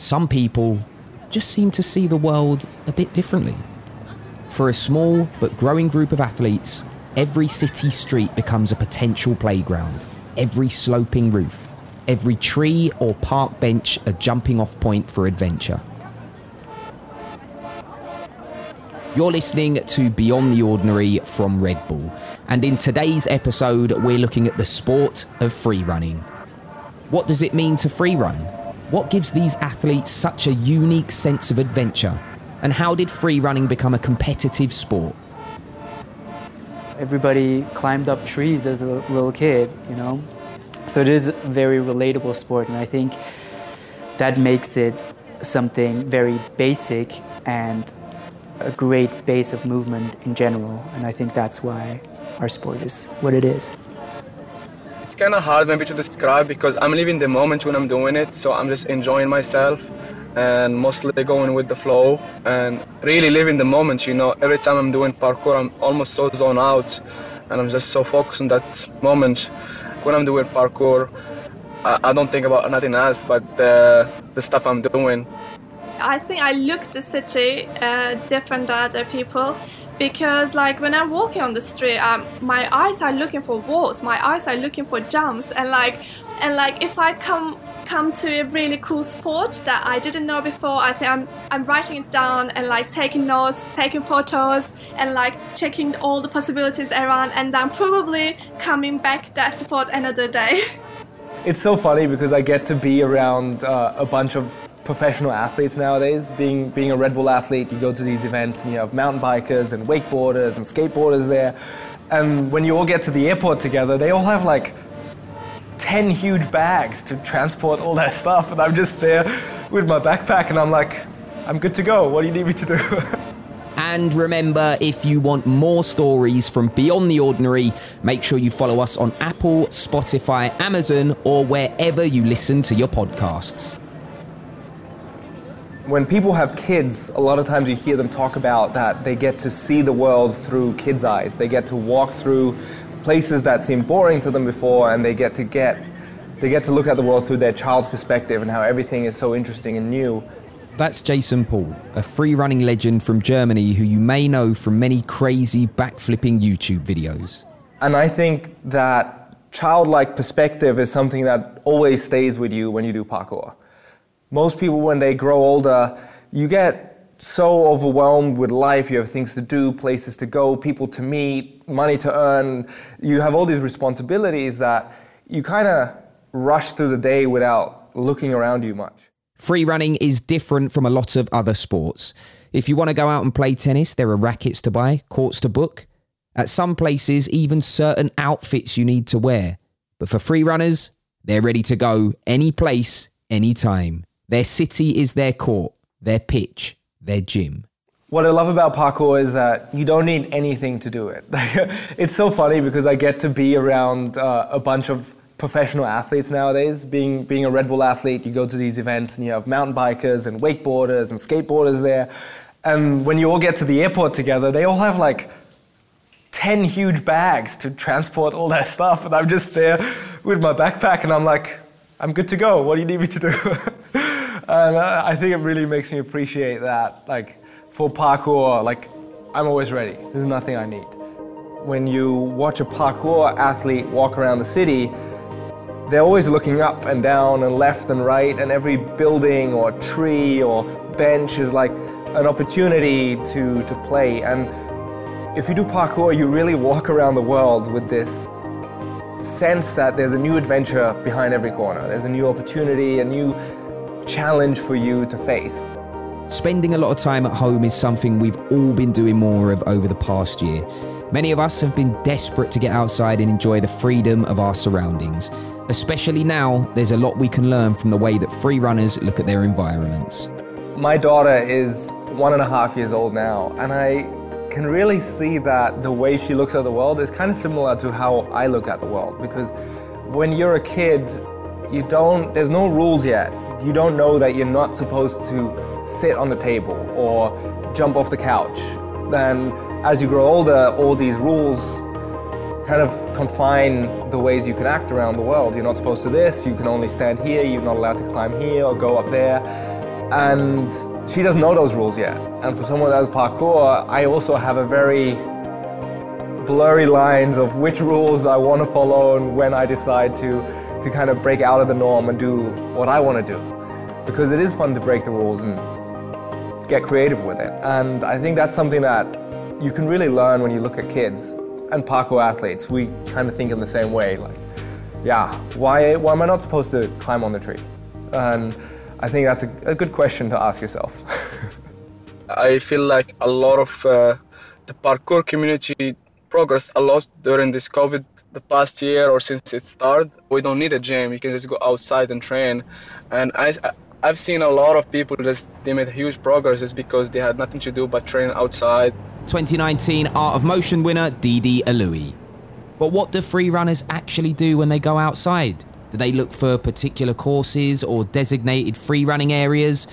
some people just seem to see the world a bit differently. For a small but growing group of athletes, every city street becomes a potential playground, every sloping roof, every tree or park bench a jumping off point for adventure. You're listening to Beyond the Ordinary from Red Bull, and in today's episode, we're looking at the sport of free running. What does it mean to free run? What gives these athletes such a unique sense of adventure? And how did free running become a competitive sport? Everybody climbed up trees as a little kid, you know? So it is a very relatable sport, and I think that makes it something very basic and a great base of movement in general. And I think that's why our sport is what it is. Kind of hard maybe to describe because I'm living the moment when I'm doing it, so I'm just enjoying myself and mostly going with the flow and really living the moment. You know, every time I'm doing parkour, I'm almost so zoned out and I'm just so focused on that moment. When I'm doing parkour, I, I don't think about nothing else but the, the stuff I'm doing. I think I look the city uh, different than other people because like when I'm walking on the street, um, my eyes are looking for walls, my eyes are looking for jumps, and like and like if I come come to a really cool sport that I didn't know before, I think I'm I'm writing it down and like taking notes, taking photos, and like checking all the possibilities around, and then probably coming back to that sport another day. It's so funny because I get to be around uh, a bunch of professional athletes nowadays. Being being a Red Bull athlete, you go to these events and you have mountain bikers and wakeboarders and skateboarders there. And when you all get to the airport together, they all have like 10 huge bags to transport all their stuff. And I'm just there with my backpack and I'm like, I'm good to go. What do you need me to do? And remember, if you want more stories from Beyond the Ordinary, make sure you follow us on Apple, Spotify, Amazon, or wherever you listen to your podcasts. When people have kids, a lot of times you hear them talk about that they get to see the world through kids' eyes. They get to walk through places that seemed boring to them before, and they get to get they get to look at the world through their child's perspective and how everything is so interesting and new. That's Jason Paul, a free running legend from Germany who you may know from many crazy backflipping YouTube videos. And I think that childlike perspective is something that always stays with you when you do parkour. Most people, when they grow older, you get so overwhelmed with life. You have things to do, places to go, people to meet, money to earn. You have all these responsibilities that you kind of rush through the day without looking around you much. Free running is different from a lot of other sports. If you want to go out and play tennis, there are rackets to buy, courts to book. At some places, even certain outfits you need to wear. But for free runners, they're ready to go any place, anytime. Their city is their court, their pitch, their gym. What I love about parkour is that you don't need anything to do it. it's so funny because I get to be around uh, a bunch of professional athletes nowadays. Being being a Red Bull athlete, you go to these events and you have mountain bikers and wakeboarders and skateboarders there. And when you all get to the airport together, they all have like 10 huge bags to transport all their stuff. And I'm just there with my backpack and I'm like, I'm good to go. What do you need me to do? I think it really makes me appreciate that. Like for parkour, like I'm always ready. There's nothing I need. When you watch a parkour athlete walk around the city, they're always looking up and down and left and right, and every building or tree or bench is like an opportunity to, to play. And if you do parkour, you really walk around the world with this sense that there's a new adventure behind every corner. There's a new opportunity, a new challenge for you to face. Spending a lot of time at home is something we've all been doing more of over the past year. Many of us have been desperate to get outside and enjoy the freedom of our surroundings. Especially now, there's a lot we can learn from the way that free runners look at their environments. My daughter is one and a half years old now, and I can really see that the way she looks at the world is kind of similar to how I look at the world. Because when you're a kid, you don't, there's no rules yet. You don't know that you're not supposed to sit on the table or jump off the couch. Then, as you grow older, all these rules kind of confine the ways you can act around the world. You're not supposed to this, you can only stand here, you're not allowed to climb here or go up there. And she doesn't know those rules yet. And for someone that does parkour, I also have a very blurry lines of which rules I want to follow and when I decide to, to kind of break out of the norm and do what I want to do. Because it is fun to break the rules and get creative with it. And I think that's something that you can really learn when you look at kids and parkour athletes. We kind of think in the same way. Like, yeah, why, why am I not supposed to climb on the tree? And I think that's a, a good question to ask yourself. I feel like a lot of uh, the parkour community progressed a lot during this COVID the past year or since it started. We don't need a gym. You can just go outside and train. And I, I've seen a lot of people just they made huge progress just because they had nothing to do but train outside. 2019 Art of Motion winner Didi Alaoui. But what do free runners actually do when they go outside? Do they look for particular courses or designated free running areas?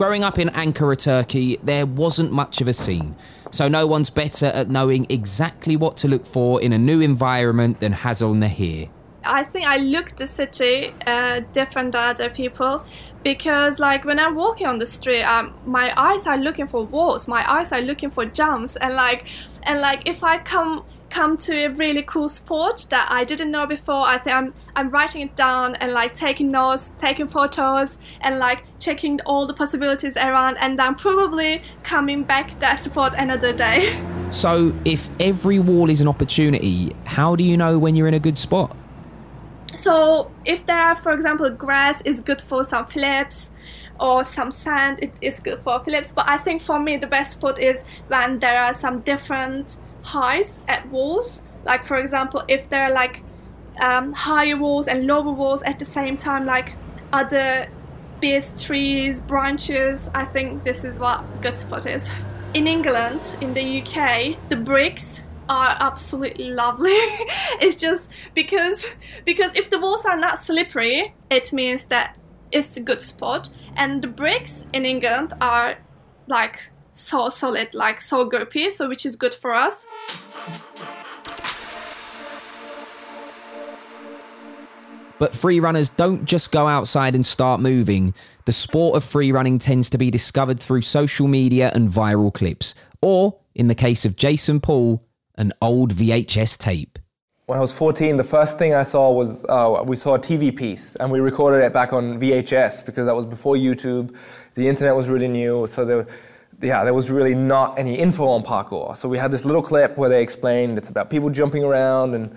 Growing up in Ankara, Turkey, there wasn't much of a scene, so no one's better at knowing exactly what to look for in a new environment than Hazal Nehir. I think I look the city uh, different than other people because like when I'm walking on the street, um, my eyes are looking for walls, my eyes are looking for jumps, and like and like if I come come to a really cool sport that I didn't know before. I think I'm I'm writing it down and like taking notes, taking photos, and like checking all the possibilities around, and then probably coming back that sport another day. So, if every wall is an opportunity, how do you know when you're in a good spot? So, if there are, for example, grass is good for some flips, or some sand, it is good for flips. But I think for me, the best spot is when there are some different heights at walls. Like for example, if there are like um, higher walls and lower walls at the same time, like other big trees, branches, I think this is what good spot is. In England, in the UK, the bricks are absolutely lovely. it's just because because if the walls are not slippery, it means that it's a good spot. And the bricks in England are like so solid, like so grippy, so which is good for us. But free runners don't just go outside and start moving. The sport of free running tends to be discovered through social media and viral clips, or, in the case of Jason Paul, an old VHS tape. When I was 14, the first thing I saw was uh, we saw a TV piece and we recorded it back on VHS because that was before YouTube. The internet was really new, so there, yeah, there was really not any info on parkour. So we had this little clip where they explained it's about people jumping around, and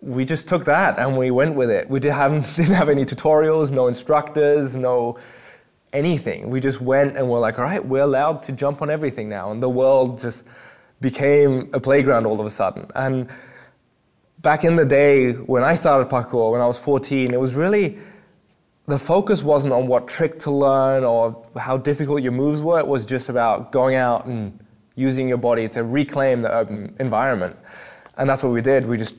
we just took that and we went with it. We did have, didn't have any tutorials, no instructors, no anything. We just went and we're like, all right, we're allowed to jump on everything now. And the world just became a playground all of a sudden. And back in the day when I started parkour, when I was 14, it was really the focus wasn't on what trick to learn or how difficult your moves were. It was just about going out and using your body to reclaim the urban environment. And that's what we did. We just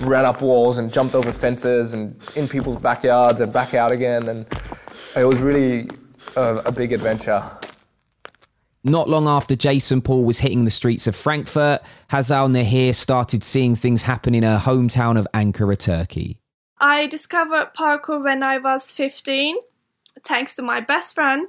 ran up walls and jumped over fences and in people's backyards and back out again. And it was really a, a big adventure. Not long after Jason Paul was hitting the streets of Frankfurt, Hazal Nehir started seeing things happen in her hometown of Ankara, Turkey. I discovered parkour when I was 15, thanks to my best friend.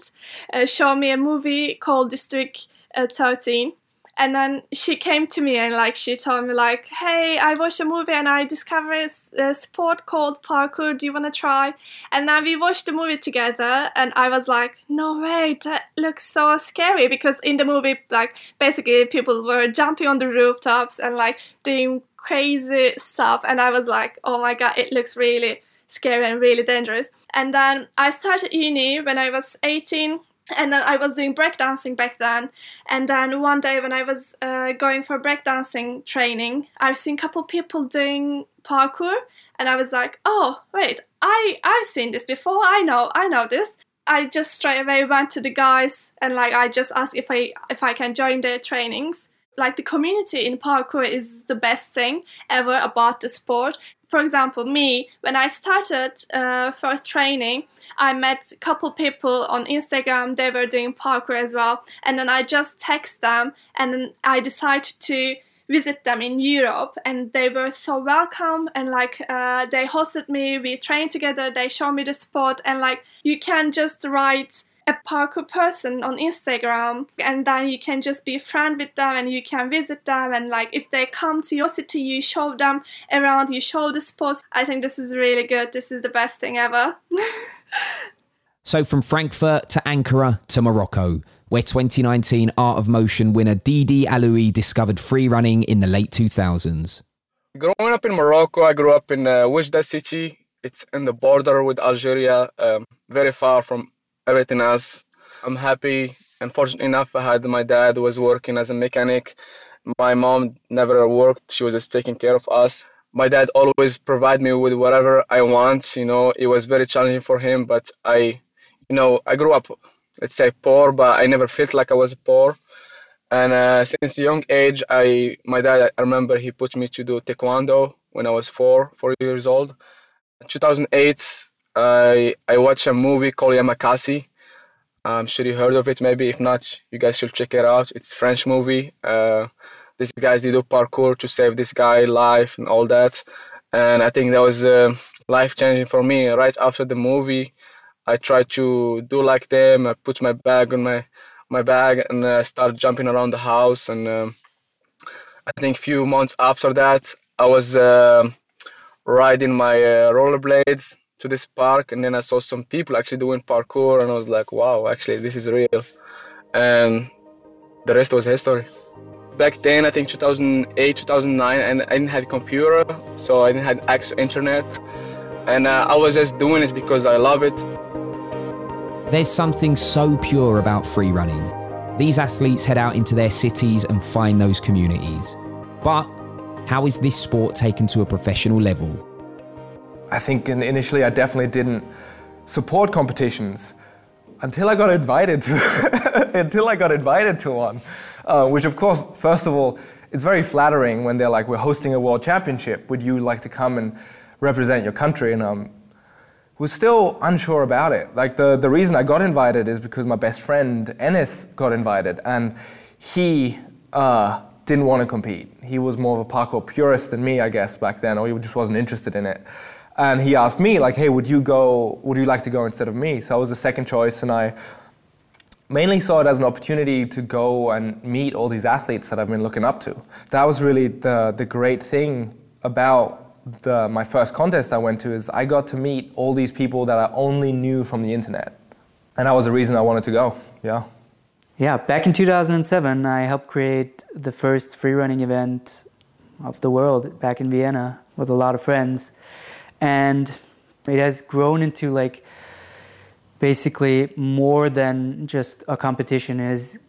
Uh, showed me a movie called District uh, 13. And then she came to me and like she told me like, "Hey, I watched a movie and I discovered a sport called parkour. Do you want to try?" And then we watched the movie together, and I was like, "No way, that looks so scary!" Because in the movie, like basically people were jumping on the rooftops and like doing crazy stuff and i was like oh my god it looks really scary and really dangerous. And then i started uni when i was 18 and then i was doing breakdancing back then. And then one day when i was uh, going for breakdancing training i've seen a couple people doing parkour and i was like oh wait i i've seen this before. I know i know this. I just straight away went to the guys and like i just asked if i if i can join their trainings like the community in parkour is the best thing ever about the sport. For example, me when I started uh, first training, I met a couple people on Instagram. They were doing parkour as well, and then I just text them, and then I decided to visit them in Europe, and they were so welcome and like uh, they hosted me. We trained together. They showed me the sport, and like you can just write a parkour person on Instagram and then you can just be friend with them and you can visit them and like if they come to your city you show them around you show the sports I think this is really good this is the best thing ever So from Frankfurt to Ankara to Morocco, where 2019 Art of Motion winner Didi Alaoui discovered free running in the late 2000s. Growing up in Morocco, I grew up in uh, Oujda city. It's in the border with Algeria, um, very far from everything else. I'm happy and enough I had my dad was working as a mechanic. My mom never worked, she was just taking care of us. My dad always provide me with whatever I want, you know, it was very challenging for him, but I you know, I grew up, let's say, poor, but I never felt like I was poor. And uh, since young age, I my dad, I remember he put me to do taekwondo when I was four, four years old. In 2008, I I watched a movie called Yamakasi. I'm sure you heard of it. Maybe if not, you guys should check it out. It's French movie. Uh, these guys they do parkour to save this guy life and all that. And I think that was uh, life changing for me. Right after the movie, I try to do like them. I put my bag on my my bag and uh, start jumping around the house. And um, I think a few months after that, I was uh, riding my uh, rollerblades to this park, and then I saw some people actually doing parkour, and I was like, "Wow, actually, this is real." And the rest was history. Back then, I think 2008, 2009, and I didn't have a computer, so I didn't have access to internet, and uh, I was just doing it because I love it. There's something so pure about free running. These athletes head out into their cities and find those communities. But how is this sport taken to a professional level? I think initially I definitely didn't support competitions until I got invited to until I got invited to one, uh, which of course, first of all, it's very flattering when they're like, "We're hosting a world championship. Would you like to come and represent your country?" And um, was still unsure about it. Like the, the reason I got invited is because my best friend Ennis got invited, and he uh, didn't want to compete. He was more of a parkour purist than me, I guess, back then, or he just wasn't interested in it. And he asked me, like, "Hey, would you go? Would you like to go instead of me?" So I was the second choice, and I mainly saw it as an opportunity to go and meet all these athletes that I've been looking up to. That was really the the great thing about the, my first contest I went to is I got to meet all these people that I only knew from the internet. And that was the reason I wanted to go. Yeah. Yeah, back in 2007, I helped create the first free running event of the world back in Vienna with a lot of friends. And it has grown into like basically more than just a competition is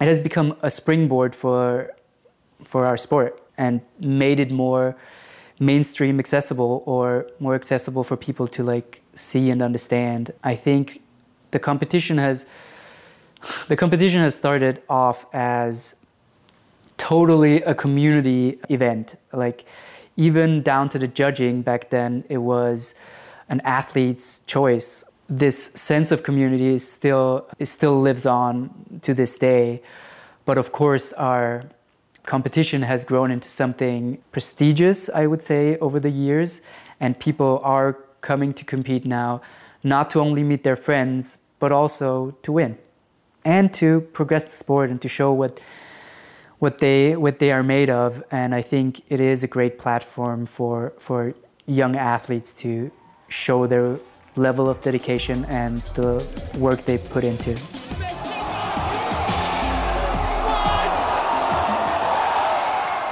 it has become a springboard for for our sport and made it more mainstream accessible or more accessible for people to like see and understand. I think the competition has the competition has started off as totally a community event. Like even down to the judging back then it was an athlete's choice. This sense of community is still it still lives on to this day. But of course our competition has grown into something prestigious, I would say, over the years. And people are coming to compete now, not to only meet their friends, but also to win and to progress the sport and to show what what they what they are made of. And I think it is a great platform for for young athletes to show their level of dedication and the work they put into.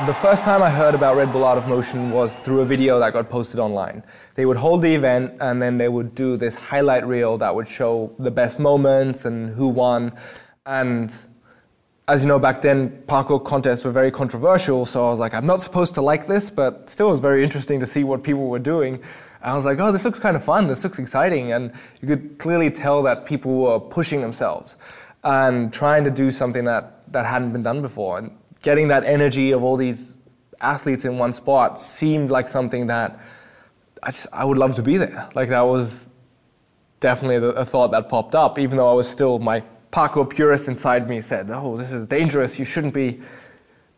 The first time I heard about Red Bull Art of Motion was through a video that got posted online. They would hold the event and then they would do this highlight reel that would show the best moments and who won. And as you know, back then parkour contests were very controversial, so I was like, I'm not supposed to like this, but still it was very interesting to see what people were doing. And I was like, oh, this looks kind of fun, this looks exciting. And you could clearly tell that people were pushing themselves and trying to do something that, that hadn't been done before. And getting that energy of all these athletes in one spot seemed like something that I, just, I would love to be there. Like that was definitely a thought that popped up, even though I was still, my parkour purist inside me said, oh, this is dangerous, you shouldn't be,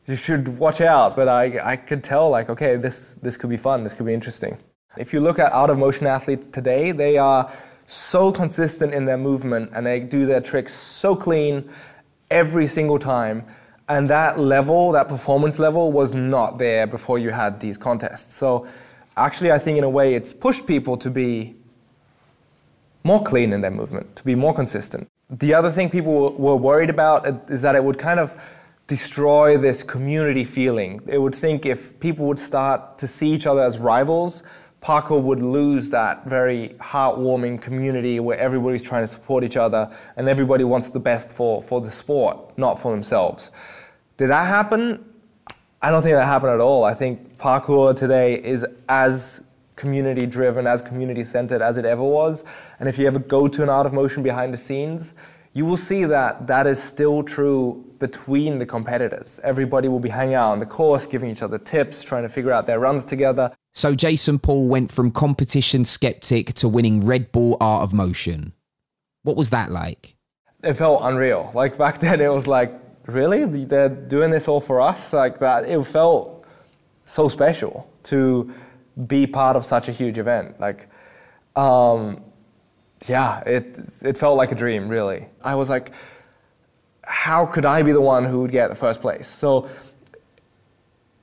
you should watch out. But I, I could tell like, okay, this, this could be fun, this could be interesting. If you look at Art of Motion athletes today, they are so consistent in their movement and they do their tricks so clean every single time. And that level, that performance level, was not there before you had these contests. So, actually, I think in a way it's pushed people to be more clean in their movement, to be more consistent. The other thing people were worried about uh, is that it would kind of destroy this community feeling. They would think if people would start to see each other as rivals, parkour would lose that very heartwarming community where everybody's trying to support each other and everybody wants the best for, for the sport, not for themselves. Did that happen? I don't think that happened at all. I think parkour today is as community driven, as community centered as it ever was. And if you ever go to an art of motion behind the scenes, you will see that that is still true between the competitors. Everybody will be hanging out on the course, giving each other tips, trying to figure out their runs together. So Jason Paul went from competition skeptic to winning Red Bull Art of Motion. What was that like? It felt unreal. Like back then, it was like, really? They're doing this all for us? Like that. It felt so special to be part of such a huge event. Like, um, yeah, it, it felt like a dream, really. I was like, how could I be the one who would get the first place? So,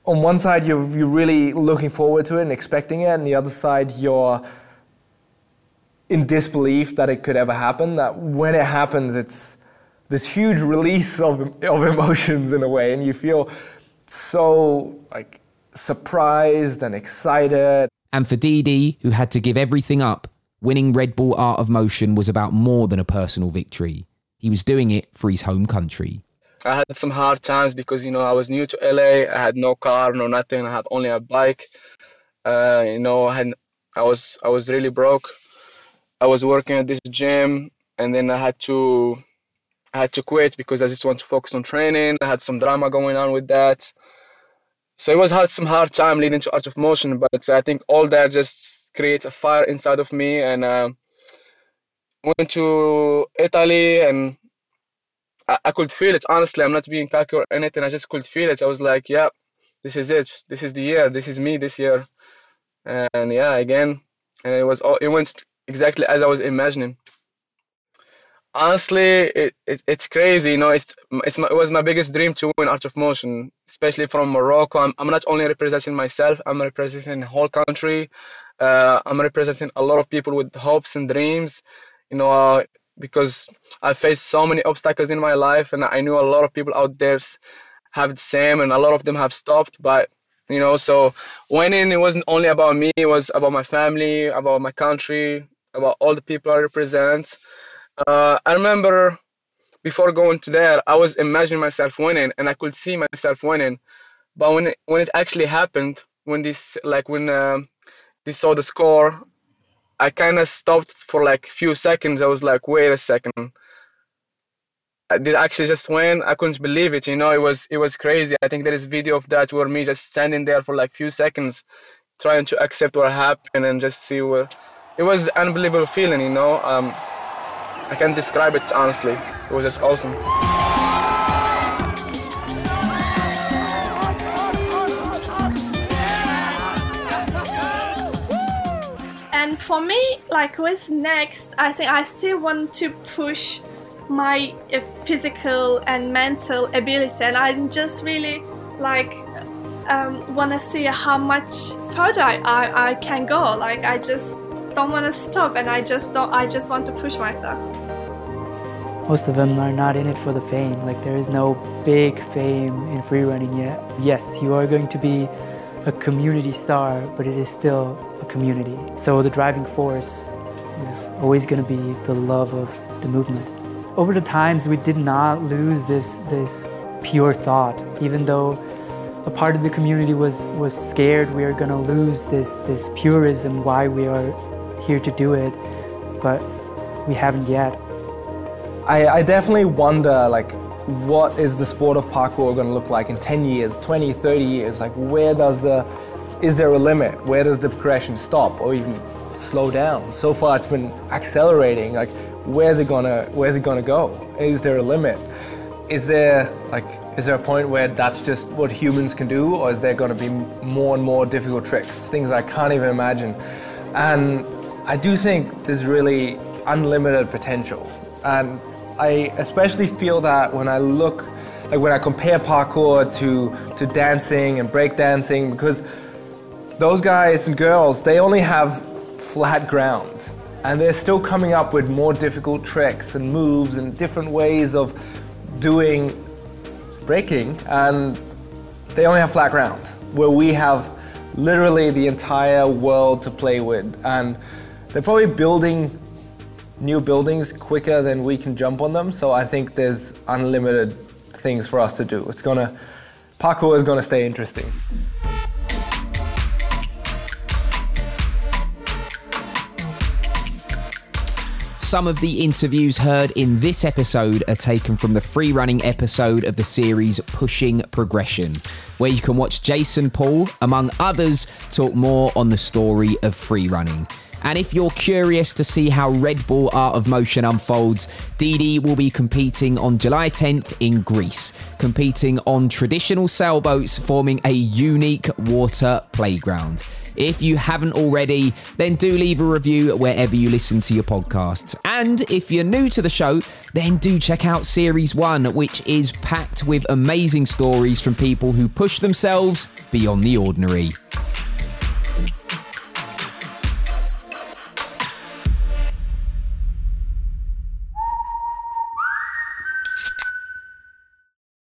on one side, you're, you're really looking forward to it and expecting it, and the other side, you're in disbelief that it could ever happen. That when it happens, it's this huge release of, of emotions in a way, and you feel so like surprised and excited. And for Didi, who had to give everything up, winning Red Bull Art of Motion was about more than a personal victory. He was doing it for his home country. I had some hard times because you know I was new to LA. I had no car, no nothing. I had only a bike. Uh, you know, I had I was I was really broke. I was working at this gym, and then I had to I had to quit because I just want to focus on training. I had some drama going on with that so it was had some hard time leading to art of motion but i think all that just creates a fire inside of me and uh, went to italy and I, I, could feel it. Honestly i'm not being cocky or anything. I just could feel it. I was like yeah this is it. This is the year. This is me this year. And yeah again and it was all it went exactly as i was imagining honestly, it, it, it's crazy. You know, it's, it's my, it was my biggest dream to win Art of Motion, especially from Morocco. I'm, I'm not only representing myself, I'm representing the whole country. Uh, I'm representing a lot of people with hopes and dreams. You know, uh, because I faced so many obstacles in my life, and I knew a lot of people out there have the same, and a lot of them have stopped. But you know, so winning it wasn't only about me; it was about my family, about my country, about all the people I represent uh, I remember before going to there, I was imagining myself winning, and I could see myself winning. But when it, when it actually happened, when this like when uh, they saw the score, I kind of stopped for like a few seconds. I was like, wait a second. I did actually just win. I couldn't believe it. You know, it was it was crazy. I think there is video of that where me just standing there for like few seconds, trying to accept what happened and just see what. It was unbelievable feeling. You know. Um, I can't describe it honestly. It was just awesome. And for me, like what's next, I think I still want to push my uh, physical and mental ability, and I'm just really like um, want to see how much further I, I, I can go. Like I just don't want to stop and I just don't I just want to push myself. Most of them are not in it for the fame. Like there is no big fame in free running yet. Yes, you are going to be a community star, but it is still a community. So the driving force is always going to be the love of the movement. Over the times, we did not lose this this pure thought, even though a part of the community was was scared we are going to lose this this purism why we are here to do it, but we haven't yet. I, I definitely wonder, like, what is the sport of parkour going to look like in 10 years, 20, 30 years? Like, where does the, is there a limit? Where does the progression stop or even slow down? So far, it's been accelerating. Like, where's it gonna, where's it gonna go? Is there a limit? Is there, like, is there a point where that's just what humans can do, or is there going to be more and more difficult tricks, things I can't even imagine? And I do think there's really unlimited potential. And I especially feel that when I look, like when I compare parkour to, to dancing and breakdancing, because those guys and girls, they only have flat ground. And they're still coming up with more difficult tricks and moves and different ways of doing breaking. And they only have flat ground, where we have literally the entire world to play with. And they're probably building new buildings quicker than we can jump on them. So I think there's unlimited things for us to do. It's gonna, parkour is gonna stay interesting. Some of the interviews heard in this episode are taken from the free running episode of the series Pushing Progression, where you can watch Jason Paul, among others, talk more on the story of free running. And if you're curious to see how Red Bull Art of Motion unfolds, Didi will be competing on July 10th in Greece, competing on traditional sailboats, forming a unique water playground. If you haven't already, then do leave a review wherever you listen to your podcasts. And if you're new to the show, then do check out Series 1, which is packed with amazing stories from people who push themselves beyond the ordinary.